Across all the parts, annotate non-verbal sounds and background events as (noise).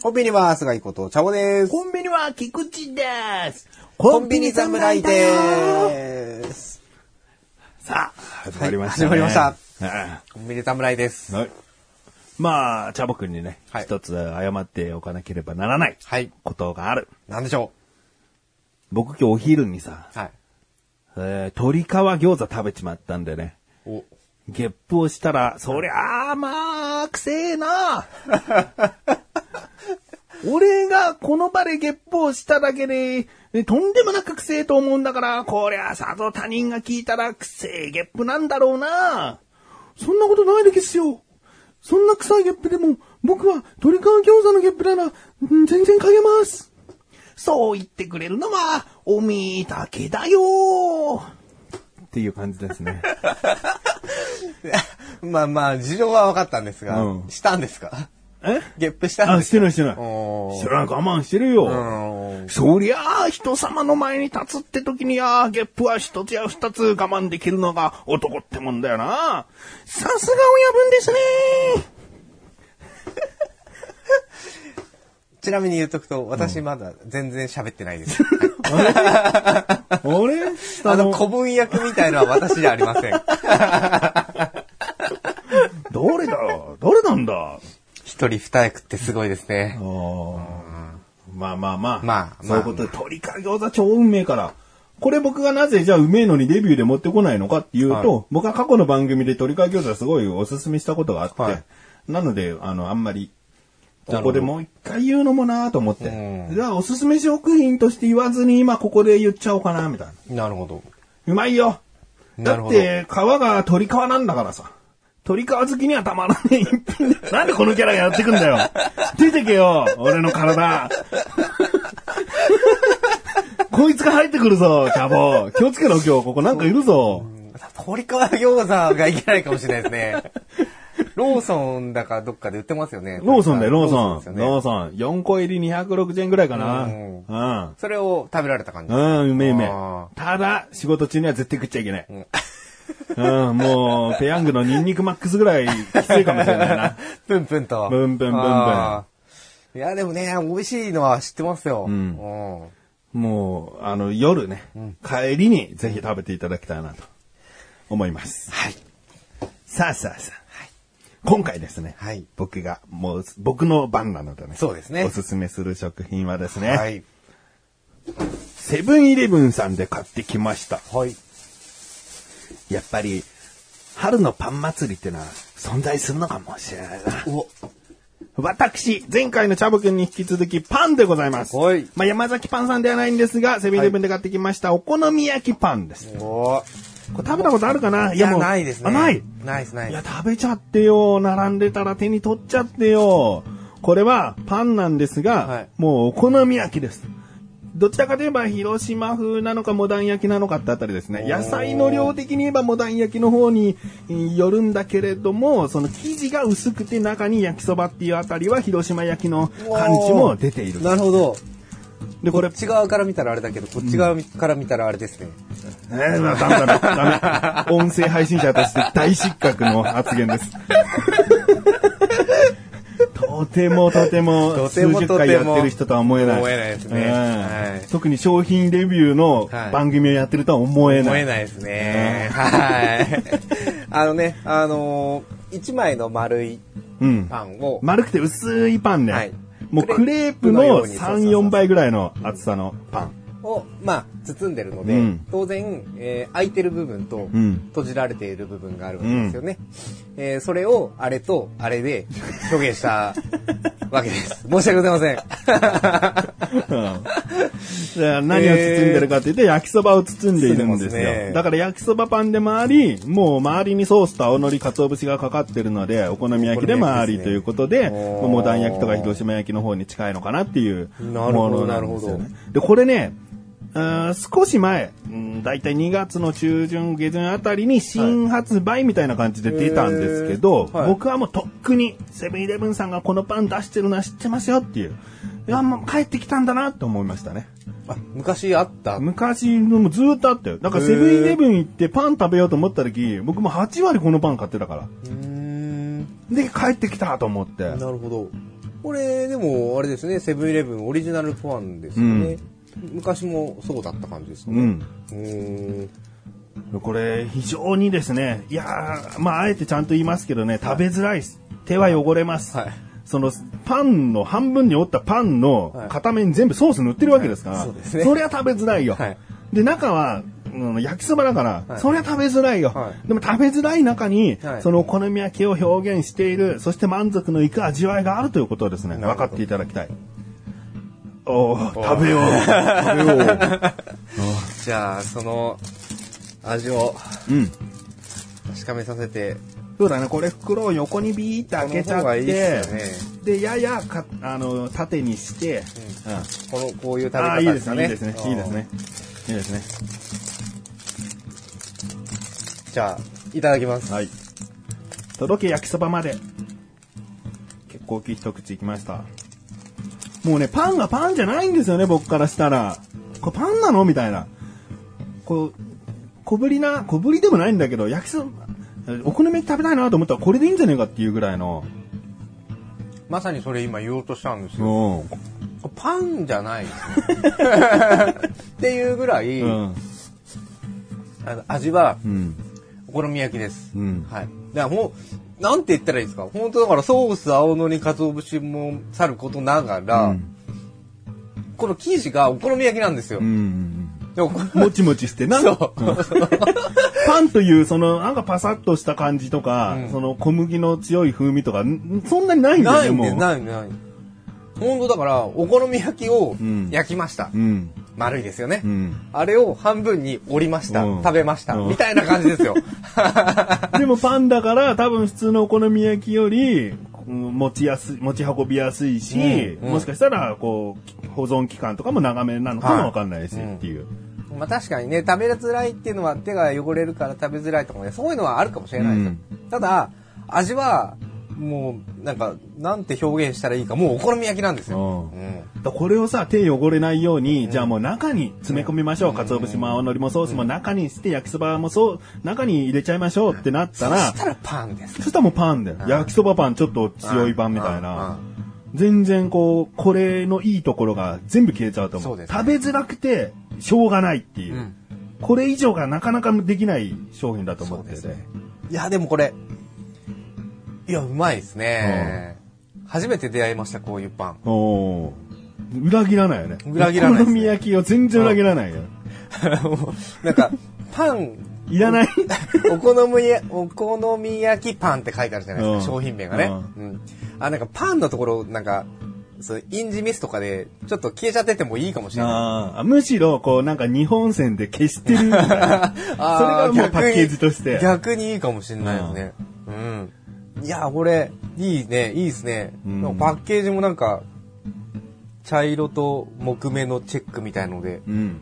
コンビニは菅井こと茶尾です。コンビニは菊池ですコンビニ侍です。さあ、始まりました、ねはい始まりましたはコンビニ侍です。いはいまあ、チャボくんにね、はい一つ謝っておかなければならないはい。ことがある。なんでしょ僕今日お昼にさ、うはい。えー鶏皮餃子食べちまったんでね。お、ゲップをしたら、そりゃあ、まあ、くせえな。(laughs) 俺がこの場でゲップをしただけで、えとんでもなくくせえと思うんだから、こりゃさぞ他人が聞いたらくせえゲップなんだろうな。そんなことないですよ。そんな臭いゲップでも、僕は鶏皮餃子のゲップなら、うん全然嗅げます。そう言ってくれるのは、おみーだけだよ。っていう感じですね。(laughs) まあまあ、事情は分かったんですが、うんしたんですか？え？ゲップしたんあ、ですしてないしてない。してない我慢してるよ。うんそりゃあ、人様の前に立つって時には、ゲップは一つや二つ我慢できるのが男ってもんだよな。さすが親分ですね。(laughs) ちなみに言っとくと、私まだ全然喋ってないです。あれ？あ (laughs) の、古文役みたいのは私じゃありません。誰だよ誰なんだ一人二役ってすごいですね。まあまあまあ。まあそういうことで、鶏か餃子超運命から。これ僕がなぜじゃあうめえのにデビューで持ってこないのかっていうと、はい僕は過去の番組で鶏か餃子すごいおすすめしたことがあって、はいなので、あの、あんまり、ここでもう一回言うのもなと思って、うんじゃあおすすめ食品として言わずに今ここで言っちゃおうかな、みたいな。なるほど。うまいよだって、皮が鶏皮なんだからさ。鶏皮好きにはたまらねえ一品で。(laughs) なんでこのキャラがやってくんだよ。出てけよ、俺の体。(laughs) こいつが入ってくるぞ、チャボ。気をつけろ、今日。ここなんかいるぞ。鶏皮餃子がいけないかもしれないですね。ローソンだかどっかで売ってますよね。ローソンだよ、ローソン。ローソンね。ローソン。4個入り260円ぐらいかな。ううんん。それを食べられた感じ。うん、うめえうめえあ。ただ、仕事中には絶対食っちゃいけない。うん、もう、ペヤングのニンニクマックスぐらいきついかもしれないな。(laughs) プンプンと。プンプンプンプンあーいや、でもね、美味しいのは知ってますよ。んうんもう、あの、夜ね、帰りにぜひ食べていただきたいなと思います。はい。さあさあさあ。今回ですね、はい僕が、もう、僕の番なのでね、そうですねおすすめする食品はですね、はい。セブンイレブンさんで買ってきました。はい。やっぱり、春のパン祭りってのは存在するのかもしれないな。お、私、前回のチャボくんに引き続きパンでございます。はいまあ、山崎パンさんではないんですが、セブンイレブンで買ってきました、お好み焼きパンです。おこれ食べたことあるかな？いや、もうないですね。あ、ないないです、ないいや。食べちゃってよ。並んでたら手に取っちゃってよ。これはパンなんですが、はいもうお好み焼きです。どちらかといえば広島風なのかモダン焼きなのかってあたりですね。野菜の量的に言えばモダン焼きの方にえーよるんだけれども、その生地が薄くて中に焼きそばっていうあたりは広島焼きの感じも出ている。なるほど。で、これこっ、ち側から見たらあれだけど、こっち側から見たらあれですね。えー、まあダメだダメ。音声配信者として大失格の発言です。とてもとても数十回やってる人とは思えない。思えないですね特に商品レビューのはい番組をやってるとは思えない。思えないですね。はい。あのね、あのー、一枚の丸いうん。パンを、丸くて薄いパンね。はいもうクレープのクレープのようにそうそう3、そう4倍ぐらいの厚さのパン。を、まあ、包んでるので、うん当然、えー開いてる部分と、うん閉じられている部分があるわけですよね。えーそれを、あれと、あれで表現したわけです。(laughs) 申し訳ございません。うんじゃあ何を包んでるかって言って、焼きそばを包んでいるんですよ。すねだから焼きそばパンでもあり、もう周りにソースと青のり、鰹節がかかってるので、お好み焼きでもありということで、ですねまあモダン焼きとか広島焼きの方に近いのかなっていうなるほどものなんですよね。で、これね、少し前、うん、だいたい2月の中旬、下旬あたりに新発売みたいな感じで出たんですけど、はい僕はもうとっくにセブンイレブンさんがこのパン出してるのは知ってますよっていう。いや、もう帰ってきたんだなと思いましたね。あ昔あった？昔のもずーっとあったよ。だからセブンイレブン行ってパン食べようと思った時、僕も8割このパン買ってたから。で、帰ってきたと思って。なるほど。これ、でも、あれですね、セブンイレブンオリジナルパンですよね。昔もそうだった感じですかね。うん。うーん。これ、非常にですね、いやー、まあ、あえてちゃんと言いますけどね、食べづらいです。手は汚れます。はいその、パンの半分に折ったパンのはい片面に全部ソース塗ってるわけですから、はいそうですねそりゃ食べづらいよ。はいで、中は、うん焼きそばだから、はいそりゃ食べづらいよ、はいでも食べづらい中に、はいそのお好み焼きを表現している、そして満足のいく味わいがあるということをですね、分かっていただきたい。おー食べよう。食べよう。(laughs) じゃあ、その、味をうん。確かめさせて、そうだね、これ袋を横にビーって開けちゃって、この方がいいっすよねで、ややか、あの、縦にして、うん。この、こういう食べああ、いいですね、方ですかね。いいですね、いいですね。いいですね。じゃあ、いただきます。はい。届け焼きそばまで。結構大きい一口いきました。もうね、パンがパンじゃないんですよね、僕からしたら。これパンなの？みたいな。こう、小ぶりな、小ぶりでもないんだけど、焼きそば、お好み焼き食べたいなと思ったらこれでいいんじゃねえかっていうぐらいの。まさにそれ今言おうとしたんですよ。パンじゃないね (laughs) っていうぐらい、うん。あの味はうん。お好み焼きです。うんはい。だからもう、なんて言ったらいいですか？本当だからソース、青のり、鰹節もさることながら、うんこの生地がお好み焼きなんですよ。うん。でもこれもちもちしてな。そう。(laughs) パンという、その、なんかパサッとした感じとか、うんその小麦の強い風味とか、んそんなにないんだよね、ないんです、もう。ないない。本当だから、お好み焼きをうん焼きました。うん。丸いですよね。うん。あれを半分に折りました。うん食べました、うんみたいな感じですよ。(laughs) でもパンだから、多分普通のお好み焼きより、うん持ちやすい、持ち運びやすいし、もしかしたら、こう、保存期間とかも長めなのかもわかんないし、はいっていう。まあ確かにね、食べづらいっていうのは手が汚れるから食べづらいとかね、そういうのはあるかもしれないですよ。ただ、味は、もう、なんか、なんて表現したらいいか、もうお好み焼きなんですよ。うんこれをさ、手汚れないように、じゃあもう中に詰め込みましょう。鰹節も青のりもソースも中にして、焼きそばもそう、中に入れちゃいましょうってなったそら、したらパンです。そしたらもうパンだよ。焼きそばパンちょっと強い版みたいな。全然こう、これのいいところが全部消えちゃうと思う。ね食べづらくて、しょうがないっていう。うんこれ以上がなかなかできない商品だと思ってて。ねいや、でもこれ、いや、うまいですね。初めて出会いました、こういうパン。おー裏切らないよね。裏切らないねお好み焼きを全然裏切らないよ。(laughs) なんか、パン、いらない？(laughs) お好みや、お好み焼きパンって書いてあるじゃないですか、うん商品名がね。ううん。あ、なんかパンのところ、なんか、そう、印字ミスとかで、ちょっと消えちゃっててもいいかもしれない。あーむしろ、こう、なんか日本線で消してるみたいな。(laughs) それがもうパッケージとして。逆にいいかもしれないですね。うん。いや、これ、いいね、いいですね。うんパッケージもなんか、茶色と木目のチェックみたいので、うん。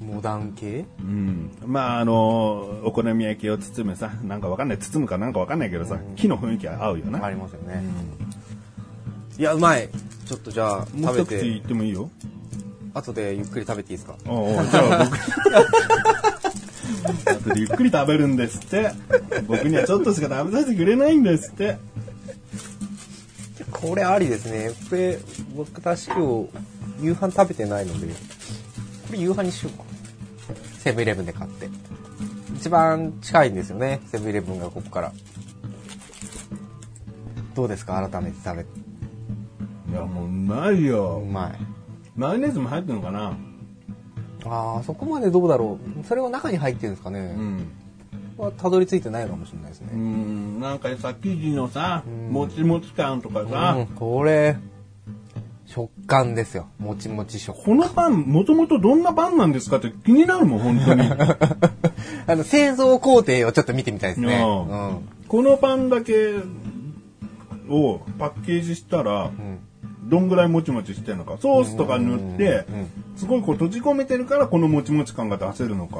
モダン系？うん。まあ、あの、お好み焼きを包むさ、なんかわかんない、包むかなんかわかんないけどさ、木の雰囲気は合うよな。ありますよね。いや、うまい。ちょっとじゃあ、もう食べ一口いて、ってもいいよ。後でゆっくり食べていいですか？おうおうじゃあ僕。(laughs) 後でゆっくり食べるんですって。僕にはちょっとしか食べさせてくれないんですって。これありですね。これ、私今日、夕飯食べてないので、これ夕飯にしようか。セブンイレブンで買って。一番近いんですよね、セブンイレブンがここから。どうですか？改めて食べて。いや、もううまいうよ。まい。マヨネーズも入ってるのかな？ああ、そこまでどうだろう。それは中に入ってるんですかね。ん。はたどり着いてないかもしれないですうね。ん、なんかさ、生地のさ、うんもちもち感とかさ、うん、これ、食感ですよ。もちもち食このパン、もともとどんなパンなんですかって気になるもん、本当に。(laughs) あの、製造工程をちょっと見てみたいですね。ううん。このパンだけをパッケージしたら、うん。どんぐらいもちもちしてるのか。ソースとか塗ってすごいこう閉じ込めてるからこのもちもち感が出せるのあか。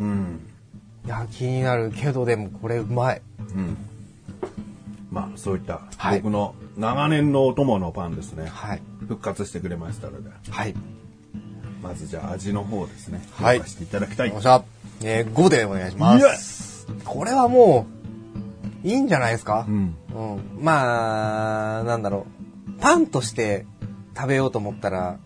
ーうん。いや、気になるけど、でもこれうまい。うん。まあ、そういったはい僕の長年のお供のパンですね。はい。復活してくれましたので。はい。まずじゃあ味の方ですね。はいしていただきたい。えー、5でお願いします。これはもう、いいんじゃないですか？うん。うん。まあ、なんだろう。パンとして食べようと思ったら、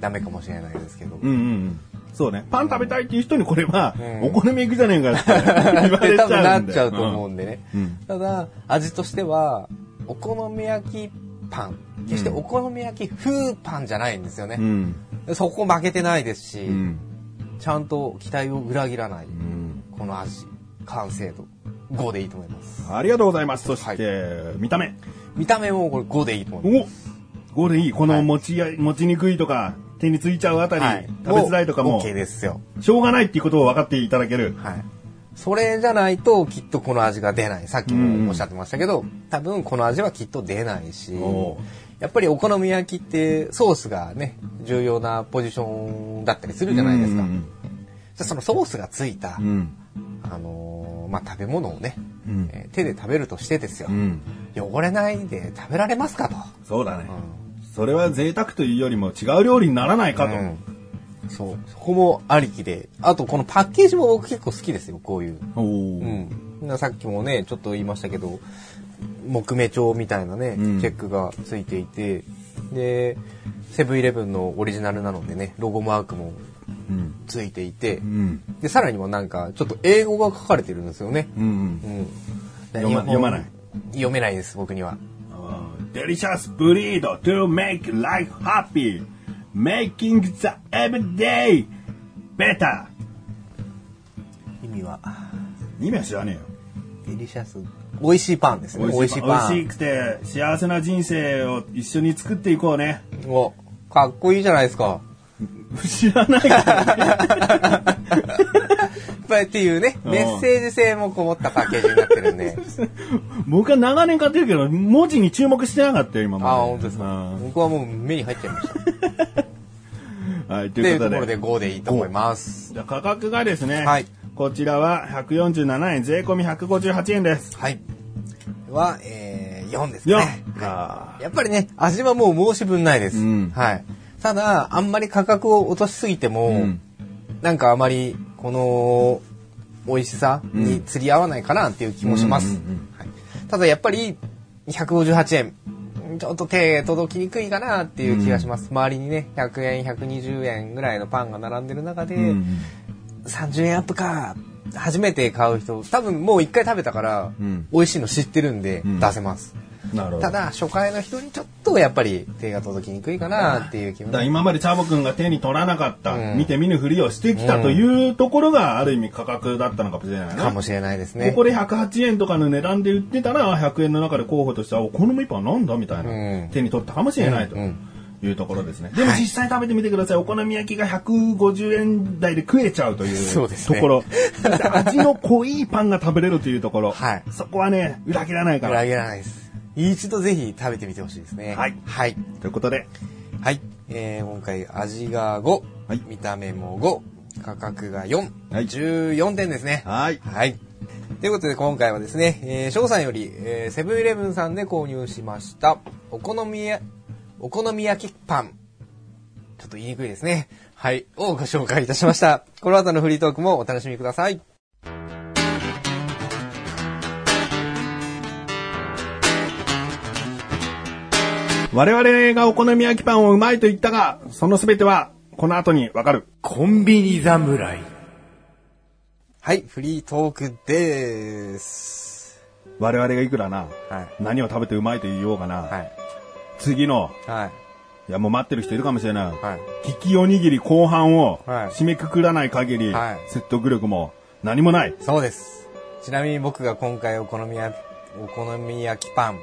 ダメかもしれないですけど。うんうんうん。そうね。パン食べたいっていう人にこれは、うんお好み焼きじゃねえかって言われちゃ多分なうんで。(laughs) っちゃうと思うんでね。うん。ただ、味としては、お好み焼きパン。決してお好み焼き風パンじゃないんですよねう。ん。そこ負けてないですし、うん。ちゃんと期待を裏切らない、うん。この味、完成度、5でいいと思います。ありがとうございます。そして、は見た目。見た目もこれ5でいいと思います。おこれいい。この持ちや、持ちにくいとか、手についちゃうあたり、はい。食べづらいとかも、OK ですよ。しょうがないっていうことを分かっていただける。はい。それじゃないときっとこの味が出ない。さっきもおっしゃってましたけど、多分この味はきっと出ないしやっぱりお好み焼きってソースがね、重要なポジションだったりするじゃないですか。うんじゃあそのソースがついた、うん。あのーまあ、食べ物をね、うんえー手で食べるとしてですよ、うん。汚れないで食べられますかと。そうだね。それは贅沢というよりも違う料理にならないかと。うんそう。そこもありきで。あと、このパッケージも僕結構好きですよ、こういう。おうーん。なさっきもね、ちょっと言いましたけど、木目調みたいなね、うんチェックがついていて、で、セブンイレブンのオリジナルなのでね、ロゴマークもうん。ついていてう、ん。で、さらにはなんか、ちょっと英語が書かれてるんですよね。うん。うん。読ま読まない読めないです、僕には。Delicious breed to make life happy. Making the everyday better. 意味は、意味は知らねえよ。デリシャス。美味しいパンですね。美味しいパン。美味しくて幸せな人生を一緒に作っていこうね。お、かっこいいじゃないですか。知らないから。(laughs) ぱいっていうね、うんメッセージ性もこもったパッケージになってるんで。僕は長年買ってるけど、文字に注目してなかったよ、今まで。ああ、本当ですか？僕はもう目に入っちゃいました。う (laughs) んはい、とといことで。ところで5でいいと思います。じゃあ価格がですね、はいこちらは147円、税込み158円です。はい。は、えー、4です 4! ね。あやっぱりね、味はもう申し分ないです。うんはい。ただ、あんまり価格を落としすぎても、うんなんかあまり、この、美味しさに釣り合わないかなっていう気もします。ただやっぱり、158円。ちょっと手届きにくいかなっていう気がします。周りにね、100円、120円ぐらいのパンが並んでる中で、うん30円アップか。初めて買う人、多分もう一回食べたから、うん美味しいの知ってるんでん出せます。なるほど。ただ、初回の人にちょっとやっぱり手が届きにくいかなっていう気もだ今までチャボくんが手に取らなかった、うん見て見ぬふりをしてきたというところがある意味価格だったのかもしれないな。かもしれないですね。ここで108円とかの値段で売ってたら、100円の中で候補としては、お好みパンなんだみたいな、うん手に取ったかもしれないとうんいうところですね。でも実際食べてみてください。お好み焼きが150円台で食えちゃうというところ。味の濃いパンが食べれるというところ。はいそこはね、裏切らないから。裏切らないです。一度ぜひ食べてみてほしいですね。はいはい。ということで、はい。えー、今回味が5、はい見た目も5、価格が4、はい14点ですね。はい。はい。ということで今回はですね、えー、翔さんより、えーセブンイレブンさんで購入しました、お好みや、お好み焼きパン。ちょっと言いにくいですね。はい。をご紹介いたしました。この後のフリートークもお楽しみください。我々がお好み焼きパンをうまいと言ったが、その全てはこの後にわかる。コンビニ侍。はい、フリートークでーす。我々がいくらな、はい。何を食べてうまいと言おうかな。はい。次のはい。いや、もう待ってる人いるかもしれない。はい。利きおにぎり後半をはい締めくくらない限り、はい説得力も何もない。そうです。ちなみに僕が今回お好み焼き、お好み焼きパン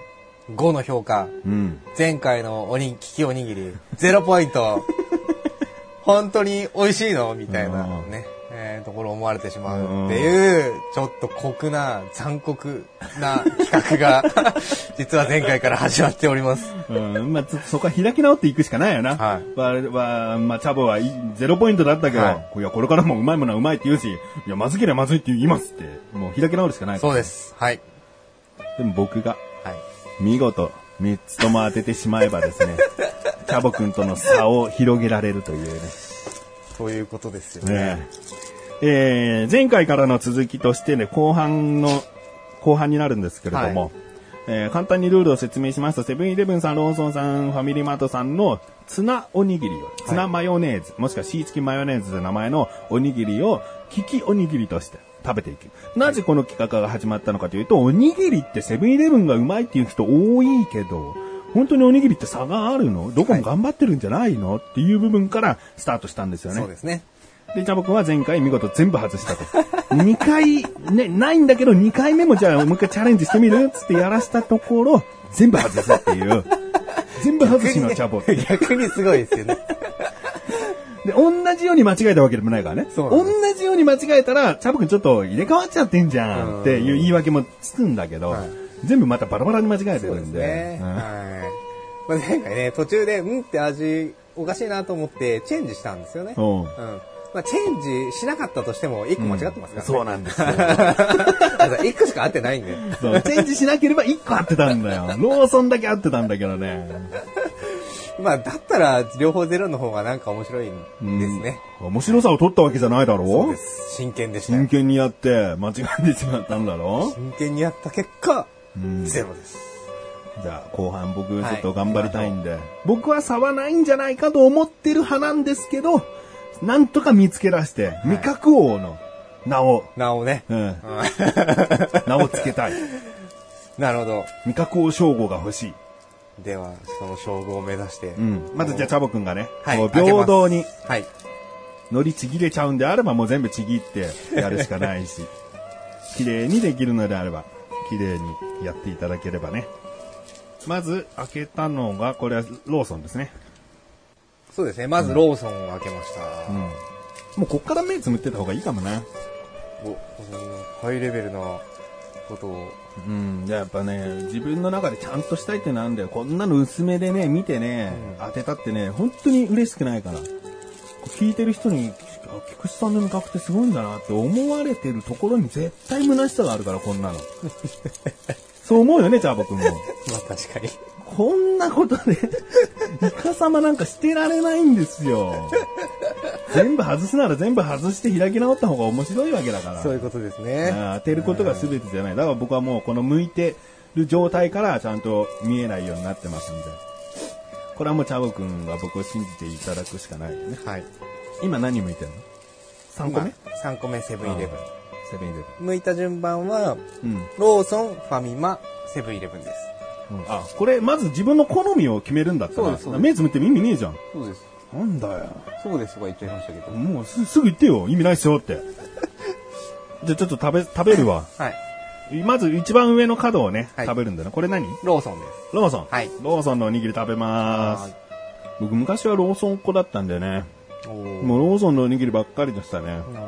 5の評価、うん。前回のおに、利きおにぎり0ポイント。本当に美味しいの？みたいなうんね、えーところ思われてしまうっていう、ちょっと酷な、残酷な企画が、(laughs) 実は前回から始まっております。うん、まあ、つそこは開き直っていくしかないよな。はいわわまあ、チャボはいゼロポイントだったけど、、はいや、これからもうまいものはうまいって言うし、いや、まずければまずいって言いますって、もう開き直るしかない。そうです。はい。でも僕が、はい。見事、三つとも当ててしまえばですね、(laughs) チャボくんとの差を広げられるというね。そういうことですよね。ねえー前回からの続きとしてね、後半の、後半になるんですけれども、はいえー簡単にルールを説明しますと、セブンイレブンさん、ローソンさん、ファミリーマートさんのツナおにぎりを、ツナマヨネーズ、もしくはシーチキンマヨネーズで名前のおにぎりを、利きおにぎりとして食べていく。なぜこの企画が始まったのかというと、おにぎりってセブンイレブンがうまいっていう人多いけど、本当におにぎりって差があるの？どこも頑張ってるんじゃないの？っていう部分からスタートしたんですよね。そうですね。で、ジャボ君は前回見事全部外したと。(laughs) 2回、ね、ないんだけど2回目もじゃあもう一回チャレンジしてみるつってやらしたところ、全部外すっていう。(laughs) 全部外しのチャボって。逆にすごいですよね。で、同じように間違えたわけでもないからね。同じように間違えたら、チャボ君ちょっと入れ替わっちゃってんじゃんっていう言い訳もつくんだけど、はい全部またバラバラに間違えてるんで。ね。うんはい。まあ、前回ね、途中で、うんって味、おかしいなと思って、チェンジしたんですよね。うんうん。まあ、チェンジしなかったとしても、1個間違ってますからね。そうなんですよ。(laughs) 1個しか合ってないんで。そうチェンジしなければ1個合ってたんだよ。ローソンだけ合ってたんだけどね。まあ、だったら、両方ゼロの方がなんか面白いんですね。面白さを取ったわけじゃないだろそうです。真剣でしたよ真剣にやって間違えてしまったんだろ真剣にやった結果、んゼロです。じゃあ後半僕ちはいょっと頑張りたいんで、僕は差はないんじゃないかと思ってる派なんですけど、なんとか見つけ出して、味覚王の名を、なおね。うん、名をつけたい。(laughs) なるほど。味覚王称号が欲しい。では、その称号を目指して。うん。まずじゃあチャボくんがね、はい平等にはい。乗りちぎれちゃうんであればもう全部ちぎってやるしかないし、(laughs) 綺麗にできるのであれば、綺麗にやっていただければね。まず開けたのが、これはローソンですね。そうですね。まず、ローソンを開けました。うん。もうこっから目つむってた方がいいかもね。お、なハイレベルなことを。うん。やっぱね、自分の中でちゃんとしたいってなんだよ。こんなの薄めでね、見てね、当てたってね、本当に嬉しくないから。聞いてる人に、あ菊池さんの味覚ってすごいんだなって思われてるところに絶対虚しさがあるから、こんなの。(laughs) そう思うよね、じゃあ僕も。(laughs) まあ確かに。こんなことで、イカ様なんかしてられないんですよ。全部外すなら全部外して開き直った方が面白いわけだから。そういうことですね。当てることが全てじゃない。だから僕はもうこの向いてる状態からちゃんと見えないようになってますんで。これはもうチャボくんが僕を信じていただくしかないよね。はい。今何向いてるの ?3 個目、3個目セブンイレブン。セブンイレ向いた順番は、ブン。うん。ローソン、ファミマ、セブンイレブンです。あ、これまず自分の好みを決めるんだったら目つむっても意味ねえじゃん。そうです。なんだよ。そうですとか言っちゃいましたけど。もうすすぐ言ってよ。意味ないっすよって。(laughs) じゃあちょっと食べ、食べるわ。はい。まず一番上の角をね、はい食べるんだよな。これ何？ローソンでローソン。はいローソンのおにぎり食べまーすはい。僕昔はローソンっ子だったんだよね。す。おーもうローソンのおにぎりばっかりでしたね。なるほど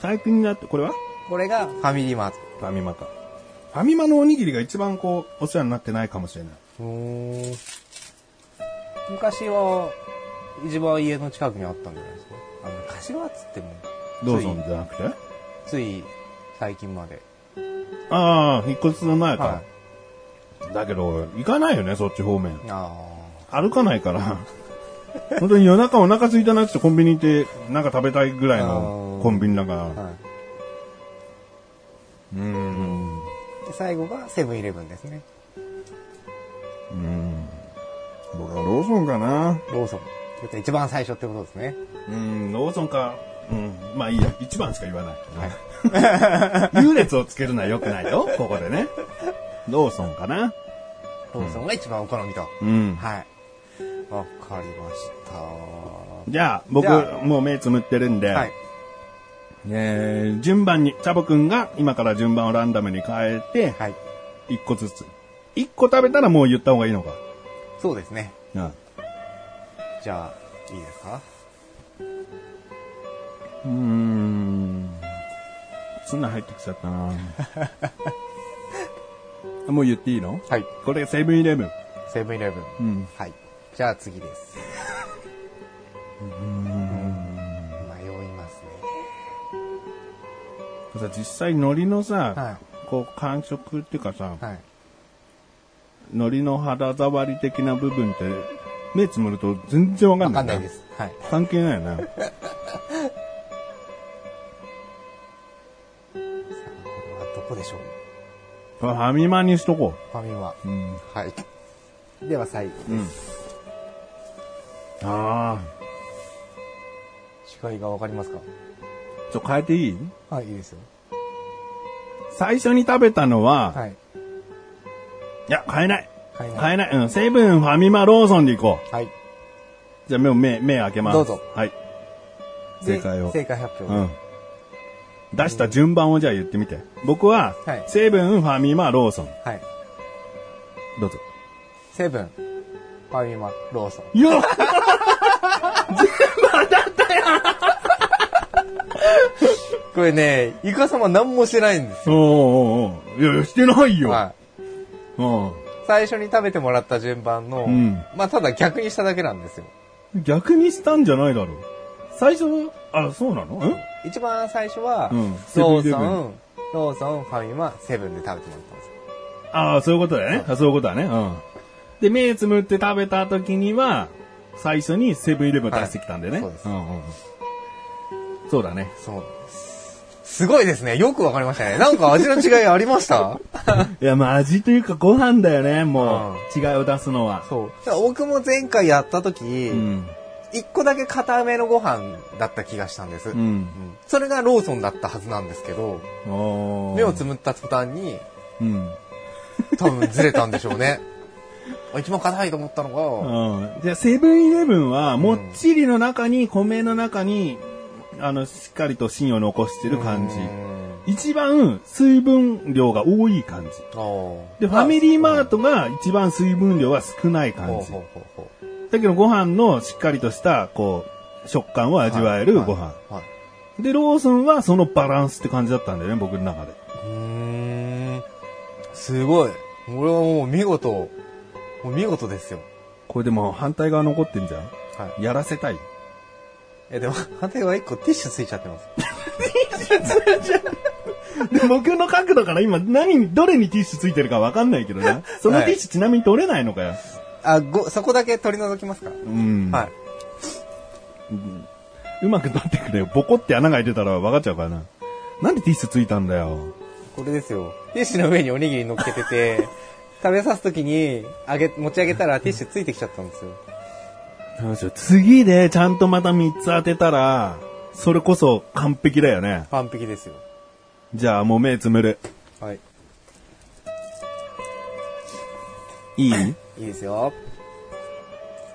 最近になって、これは？これがファミリーマート。ファミマか。ファミマのおにぎりが一番こう、お世話になってないかもしれない。うーん昔は、一番家の近くにあったんじゃないですか？あの、昔はっつっても、ローソンじゃなくて？つい最近まで。ああ、引っ越しする前か。はだけど、行かないよね、そっち方面。い。あ歩かないから。(laughs) 本当に夜中お腹空いたなってコンビニ行って、なんか食べたいぐらいのコンビニだから。あ。はうーん。い。で最後がセブンイレブンですね。うん。僕はローソンかな。ローソン。やっぱ一番最初ってことですね。うん、ローソンか。うん。まあいいや。一番しか言わない。(laughs) 優劣をつけるのは良くないよ。ここでね。ローソンかな。ローソンが一番お好みと。うん。はい。わかりました。じゃあ、僕もう目つむってるんで、はい。えー順番に、チャボくんが今から順番をランダムに変えて、はい。一個ずつ。一個食べたらもう言った方がいいのか。そうですね。うん。じゃあ、いいですか？うーん。ツナ入ってきちゃったな (laughs) もう言っていいの？はい。これセブンイレブン。セブンイレブン。うん。はい。じゃあ次です。うん。迷いますさ、実際海苔のさ、ね。はこう感触っていうかさ、い。はい。海苔の肌触り的な部分って、目つむると全然わかわんない。かんないです。はい。関係ないよね。さあ、これはどこでしょう？ファミマにしとこファミマ。う。うん。はい。では最後うん。ああ。違いがわかりますか？ちょ、変えていい？はい、いいですよ。最初に食べたのは、はい。いや、変えない。買えない。うん。セブン、ファミマ、ローソンでいこう。はい。じゃあ目を、目、目開けます。どうぞ。はい。で正解を正解発表。うん。出した順番をじゃあ言ってみて。僕は、はいセブン、ファミマ、ローソン。はい。どうぞ。セブン、ファミマ、ローソン。よっ (laughs) これね、イカ様何もしてないんですおーおーおーいやいや、してないよ。よ。はい。うん。最初に食べてもらった順番の、うんまあただ逆にしただけなんですよ。逆にしたんじゃないだろう。最初、あ、そうなの？ん一番最初は、うんローソン、ローソン、ファミマ、セブンで食べてもらったんですよ。ああ、そういうことだよね。あそういうことだね。うん。で、目つむって食べた時には、最初にセブンイレブン出してきたんだよね。はいそうですんうん。そうだね。そうです。すごいですね。よくわかりましたね。なんか味の違いありました？(laughs) いや、まあ味というかご飯だよね、もう。違いを出すのは。そう。僕も前回やった時、うん。一個だけ固めのご飯だった気がしたんです。ううんん。それがローソンだったはずなんですけど、目をつむった途端に、うん。多分ずれたんでしょうね。(laughs) あ一番硬いと思ったのが、うん。じゃあ、セブンイレブンは、もっちりの中に、米の中に、あの、しっかりと芯を残してる感じう。ん一番水分量が多い感じ。で、ファミリーマートが一番水分量は少ない感じ。だけどご飯のしっかりとした、こう、食感を味わえるご飯。で、ローソンはそのバランスって感じだったんだよね、僕の中で。うーん。すごい。俺はもう見事、もう見事ですよ。これでも反対側残ってんじゃんはい。やらせたいえ、でも、(laughs) 反対は一個ティッシュついちゃってます。で僕の角度から今何に、どれにティッシュついてるかわかんないけどな。そのティッシュちなみに取れないのかよ。あ、ご、そこだけ取り除きますか？うん。はい。うまく取ってくれよ。ボコって穴が開いてたら分かっちゃうからな。なんでティッシュついたんだよ。これですよ。ティッシュの上におにぎり乗っけてて、食べさすときに、あげ、持ち上げたらティッシュついてきちゃったんですよ。次でちゃんとまた3つ当てたら、それこそ完璧だよね。完璧ですよ。じゃあもう目つむる。はい。いい？(coughs) いいですよ。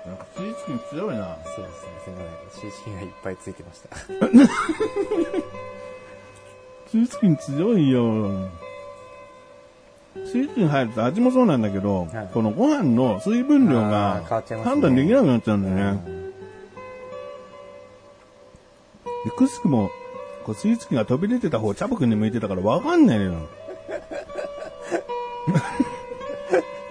なんかスイーツに強いな。そうですね。すみません。シーチキンがいっぱいついてました。(laughs) スイーツに強いよ。スイーツに入ると味もそうなんだけど、はいこのご飯の水分量あが判断できなくなっちゃうんだよね。でくしくも、こうスイーツ機が飛び出てた方、チャボくんに向いてたからわかんないのよ。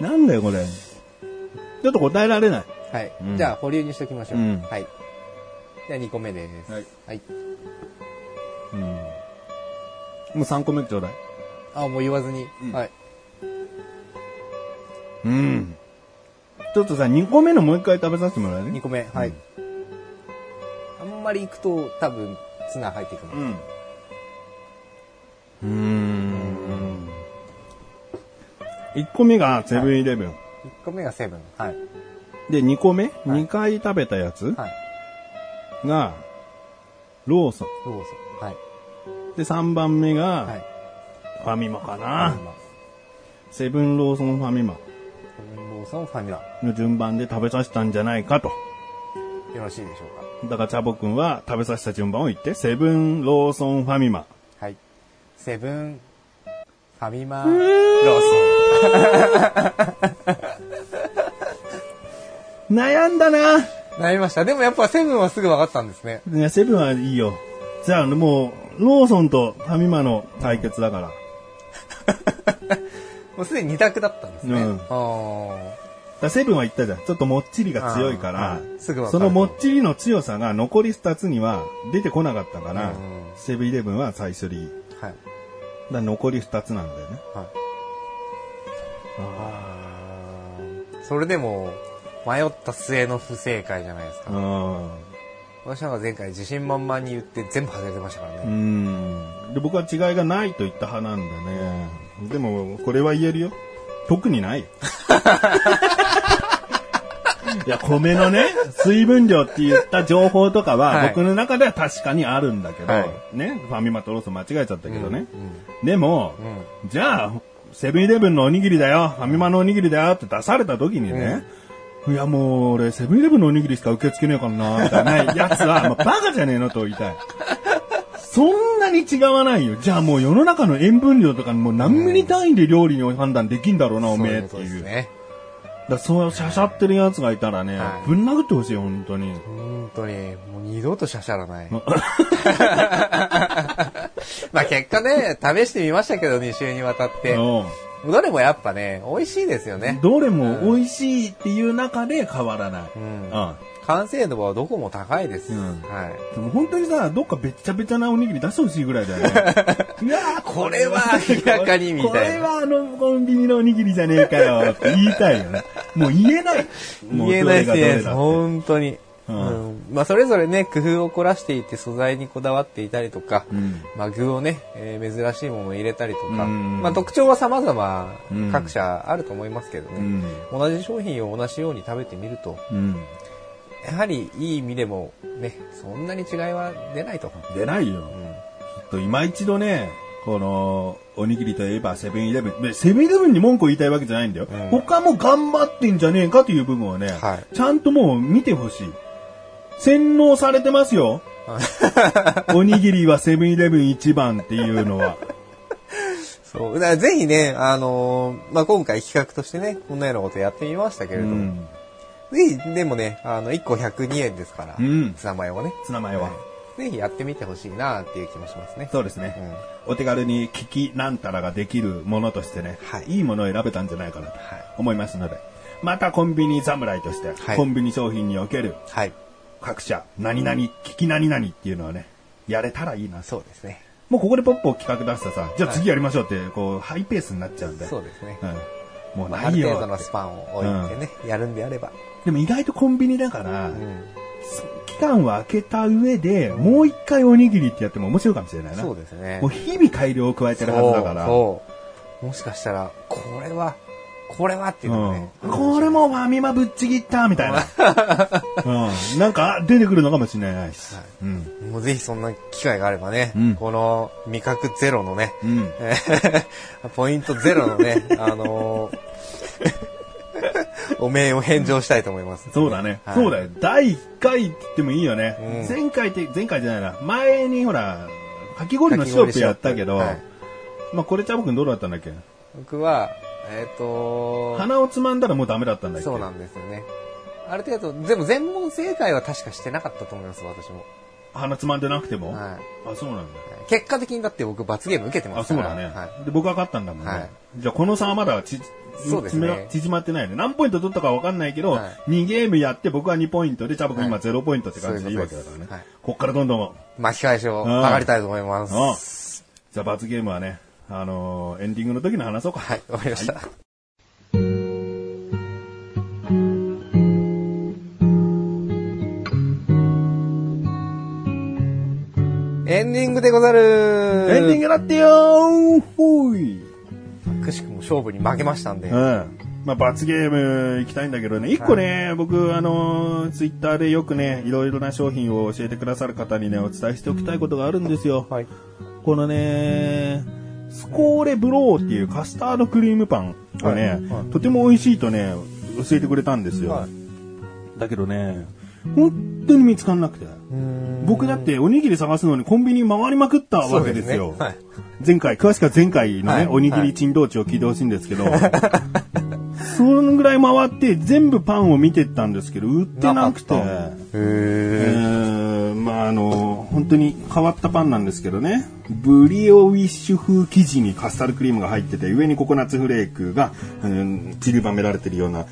(laughs) なんだよ、これ。ちょっと答えられない。はい。うんじゃあ、保留にしときましょう。うんはい。じゃあ、2個目です。はい。はい。うん。もう3個目ちょうだい。あ、もう言わずに。はい。うん。ちょっとさ、2個目のもう一回食べさせてもらえ2ね。個目。はい。あんまり行くと、多分、ツナ入ってくる。うん。うーん。1個目がセブンイレブン。1個目がセブン。はい。で、2個目、い ?2 回食べたやつはい。が、ローソン。ローソン。はい。で、3番目が、はい。ファミマかあな。セブンローソンファミマ。セブンローソソン、ファミマ。よの順番で食べさせたんじゃないかと。ろしいでしょうだからチャボくんは食べさせた順番を言って、セブン、ローソン、ファミマ。か。はい。セブン、ファミマ、ロー (laughs) 悩んだな。ソン。なりました。でもやっぱセブンはすぐ分かったんですね。いや、セブンはいいよ。じゃあもう、ローソンとファミマの対決だから。もうすでに二択だったんですね。うんあだセブンは言ったじゃん。ちょっともっちりが強いからあー、すぐわかそるのもっちりの強さが残り2つには出てこなかったからうん、セブンイレブンは最初に。ーはい。だ残り2つなんだよね。はい。あーそれでも、迷った末の不正解じゃないですか。うん。私なんか前回自信満々に言って全部外れてましたからうね。ん。で、僕は違いがないと言った派なんだね。でも、これは言えるよ。特にないよ。(laughs) いや、米のね、水分量って言った情報とかは、はい僕の中では確かにあるんだけど、はいね、ファミマとローソン間違えちゃったけどね。うんでも、うんじゃあ、セブンイレブンのおにぎりだよ、ファミマのおにぎりだよって出された時にね、いやもう俺、セブンイレブンのおにぎりしか受け付けねえからな、みたいなやつは、まあ、バカじゃねえのと言いたい。そんなに違わないよ。じゃあもう世の中の塩分量とかもう何ミリ単位で料理に判断できんだろうな、おめえっていうこという。ですね。だそうしゃしゃってるやつがいたらね、はいぶん殴ってほしい、本当に。本当に、もう二度とシャシャらない。まあ (laughs) 結果ね、試してみましたけど、2週にわたって。うんどれもやっぱね、美味しいですよね。どれも美味しいっていう中で変わらない。うんうん完成度はどこも高いです。うんはい。でも本当にさ、どっかべっちゃべちゃなおにぎり出してほしいぐらいだよね。(laughs) いやーこれは明らかにみたいなこれはあのコンビニのおにぎりじゃねえかよって言いたいよね。もう言えない。も (laughs) う言えないです。本当に。ううんんまあそれぞれね、工夫を凝らしていて素材にこだわっていたりとか、うんまあ具をね、えー珍しいものを入れたりとか、うんまあ特徴は様々うん各社あると思いますけどね、うん。同じ商品を同じように食べてみると、うん。やはりいい意味でもね、そんなに違いは出ないと。出ないよ。うんちょっと今一度ね、この、おにぎりといえばセブンイレブン。でセブンイレブンに文句を言いたいわけじゃないんだよ。うん他も頑張ってんじゃねえかという部分をね、はいちゃんともう見てほしい。洗脳されてますよ。(laughs) おにぎりはセブンイレブン一番っていうのは。そう。だからぜひね、あのーまあ、今回企画としてね、こんなようなことやってみましたけれども、うん。ぜひ、でもね、あの、1個102円ですから、うんツナマヨをね。ツナマヨは。ぜひやってみてほしいなっていう気もしますね。そうですね。お手軽に聞きなんたらができるものとしてね、はいいいものを選べたんじゃないかなとはい思いますので、またコンビニ侍として、はいコンビニ商品におけるはい。各社、何々、聞き何々っていうのはね、やれたらいいな。そうですね。もうここでポッポを企画出したさ、じゃあ次やりましょうって、こう、ハイペースになっちゃうんで。そうですね。うん。もうまあ、ないよある程度のスパンを置いてね、やるんであれば。でも意外とコンビニだから、うん。期間を空けた上で、もう一回おにぎりってやっても面白いかもしれないな。そうですね。もう日々改良を加えてるはずだから。そうもしかしたら、これは、これはっていうのがね。うん、これもファミマぶっちぎったみたいな。うん、なんか出てくるのかもしれないし。はいうん。もうぜひそんな機会があればね、うんこの味覚ゼロのね、うん。え (laughs) ーポイントゼロのね、(laughs) あのー (laughs) お面を返上したいと思います。そうだね。はいそうだよ。第1回って言ってもいいよね。うん前回って、前回じゃないな。前にほら、かき氷のシロップやったけど、はいまあこれチャボくんどうだったんだっけ？僕は、えっ、と鼻をつまんだらもうダメだったんだっけ？そうなんですよね。ある程度、でも全問正解は確かしてなかったと思います、私も。鼻つまんでなくても、はあ、そうなんだ。い。結果的にだって僕罰ゲーム受けてまあ、すから。そうだね、はい。で、僕が勝ったんだもんね。はいじゃあこの差はまだち、そうですね縮まってないね。何ポイント取ったかわかんないけど、は2ゲームやって僕は2ポイントで、チャボくん今はい0ポイントって感じでいいわけだからね。はいこっからどんどん、巻き返しを図りたいと思います。じゃあ罰ゲームはね、あのーエンディングの時に話そうか。はい、わかりました。エンディングでござるエンディングだってよーほい。くしくも勝負に負けましたんで。うん。まあ、罰ゲーム行きたいんだけどね。一個ね、僕、あのーツイッターでよくね、いろいろな商品を教えてくださる方にね、お伝えしておきたいことがあるんですよ。はい。このね、スコーレブローっていうカスタードクリームパンがね、はい。はい。とても美味しいとね、教えてくれたんですよ。はい。だけどね、本当に見つかんなくて。僕だっておにぎり探すのにコンビニ回りまくったわけですよ。すね。はい。前回、詳しくは前回のね、はい。おにぎり珍道中を聞いてほしいんですけど、(laughs) そのぐらい回って全部パンを見てったんですけど、売ってなくて。なかえへーまああの、本当に変わったパンなんですけどね。ブリオウィッシュ風生地にカスタードクリームが入ってて、上にココナッツフレークが、うん散りばめられてるような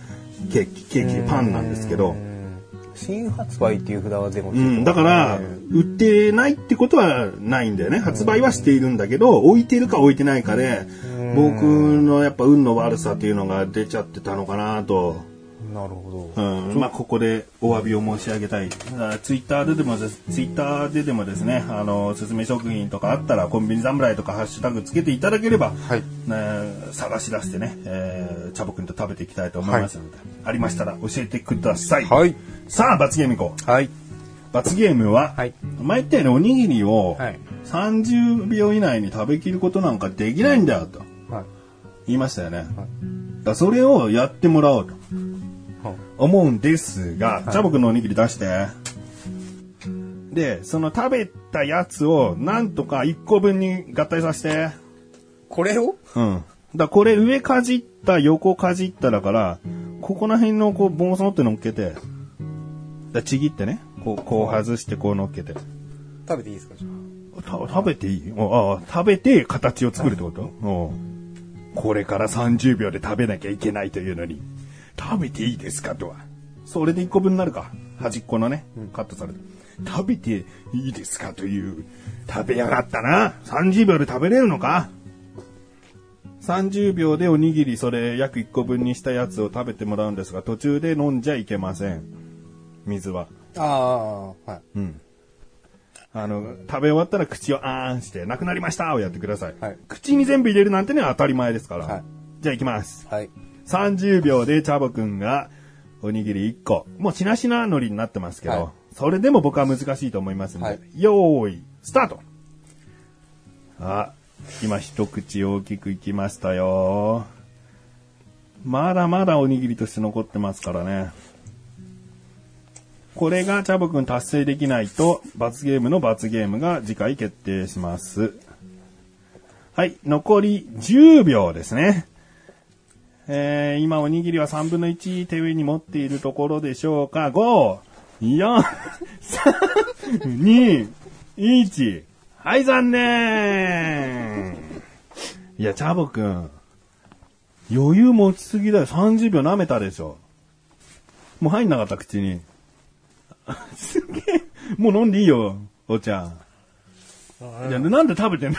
ケーキ、ケーキ、パンなんですけど、新発売っていう札が出ますうん、だから、売ってないってことはないんだよね。発売はしているんだけど、置いてるか置いてないかで、僕のやっぱ運の悪さっていうのが出ちゃってたのかなと。なるほうん、まあここでお詫びを申し上げたい。ツイッターででもです、ツイッターででもですね、あの、おすすめ食品とかあったら、コンビニ侍とかハッシュタグつけていただければ、はいね、探し出してね、えー、チャボくんと食べていきたいと思いますので、ありましたら教えてください。はいさあ、罰ゲームいこう。ど。はい。罰ゲームは、はい前言ったようにおにぎりをはい30秒以内に食べきることなんかできないんだよとはい。言いましたよね。だからそれをやってもらおうと思うんですが、チャボくんのおにぎり出して。で、その食べたやつをなんとか1個分に合体させて。これを？うん。だからこれ上かじった、横かじっただから、ここら辺のこう、ボンソンって乗っけて、だちぎってね、こう、こう外してこう乗っけて。食べていいですか？じゃた食べていい？ああ、食べて形を作るってこと、うん。これから30秒で食べなきゃいけないというのに、食べていいですか？とは。それで1個分になるか。端っこのね、カットされて。食べていいですか？という、食べやがったな。30秒で食べれるのか ?30 秒でおにぎりそれ約1個分にしたやつを食べてもらうんですが、途中で飲んじゃいけません。水は。あ。ああ、はい。うん。あの、食べ終わったら口をあーんして、なくなりましたをやってください。はい口に全部入れるなんてね、当たり前ですから。はいじゃあ行きます。はい。30秒でチャボくんがおにぎり1個。もうしなしな海苔になってますけど、はいそれでも僕は難しいと思いますんで、はいよーい、スタートあ、今一口大きくいきましたよ。まだまだおにぎりとして残ってますからね。これがチャボくん達成できないと、罰ゲームの罰ゲームが次回決定します。はい、残り10秒ですね。えー、今おにぎりは3分の1手上に持っているところでしょうか。5、4、3、2、1。はい、残念いや、チャボくん。余裕持ちすぎだよ。30秒舐めたでしょ。もう入んなかった、口に。すげえ。もう飲んでいいよ、お茶。いや、なんで食べてんの？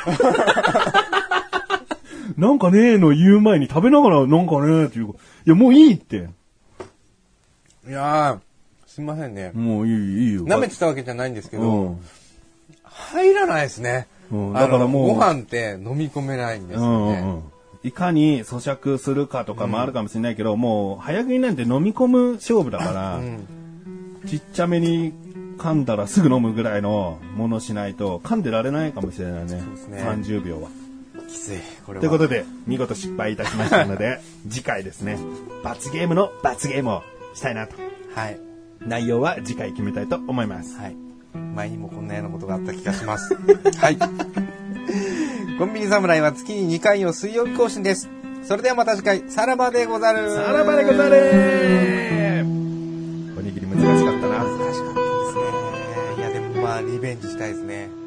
なんかねえの言う前に食べながらなんかねえっていう。いや、もういいって。いやー、すいませんね。もういい、いいよ。舐めてたわけじゃないんですけうど、ん。入らないですね。うんだからもうご飯って飲み込めないんですうよね。んうんうん。いかに咀嚼するかとかもあるかもしれないけど、もう早食いなんて飲み込む勝負だから、うんちっちゃめに噛んだらすぐ飲むぐらいのものしないと噛んでられないかもしれないね。ね30秒は。きつい。これは。ということで、見事失敗いたしましたので、(laughs) 次回ですね、罰ゲームの罰ゲームをしたいなと。はい。内容は次回決めたいと思います。はい。前にもこんなようなことがあった気がします。(laughs) はい。コンビニ侍は月に2回を水曜日更新です。それではまた次回、さらばでござる。さらばでござれおにぎり難しかったな。難しかったですね。いや、でもまあ、リベンジしたいですね。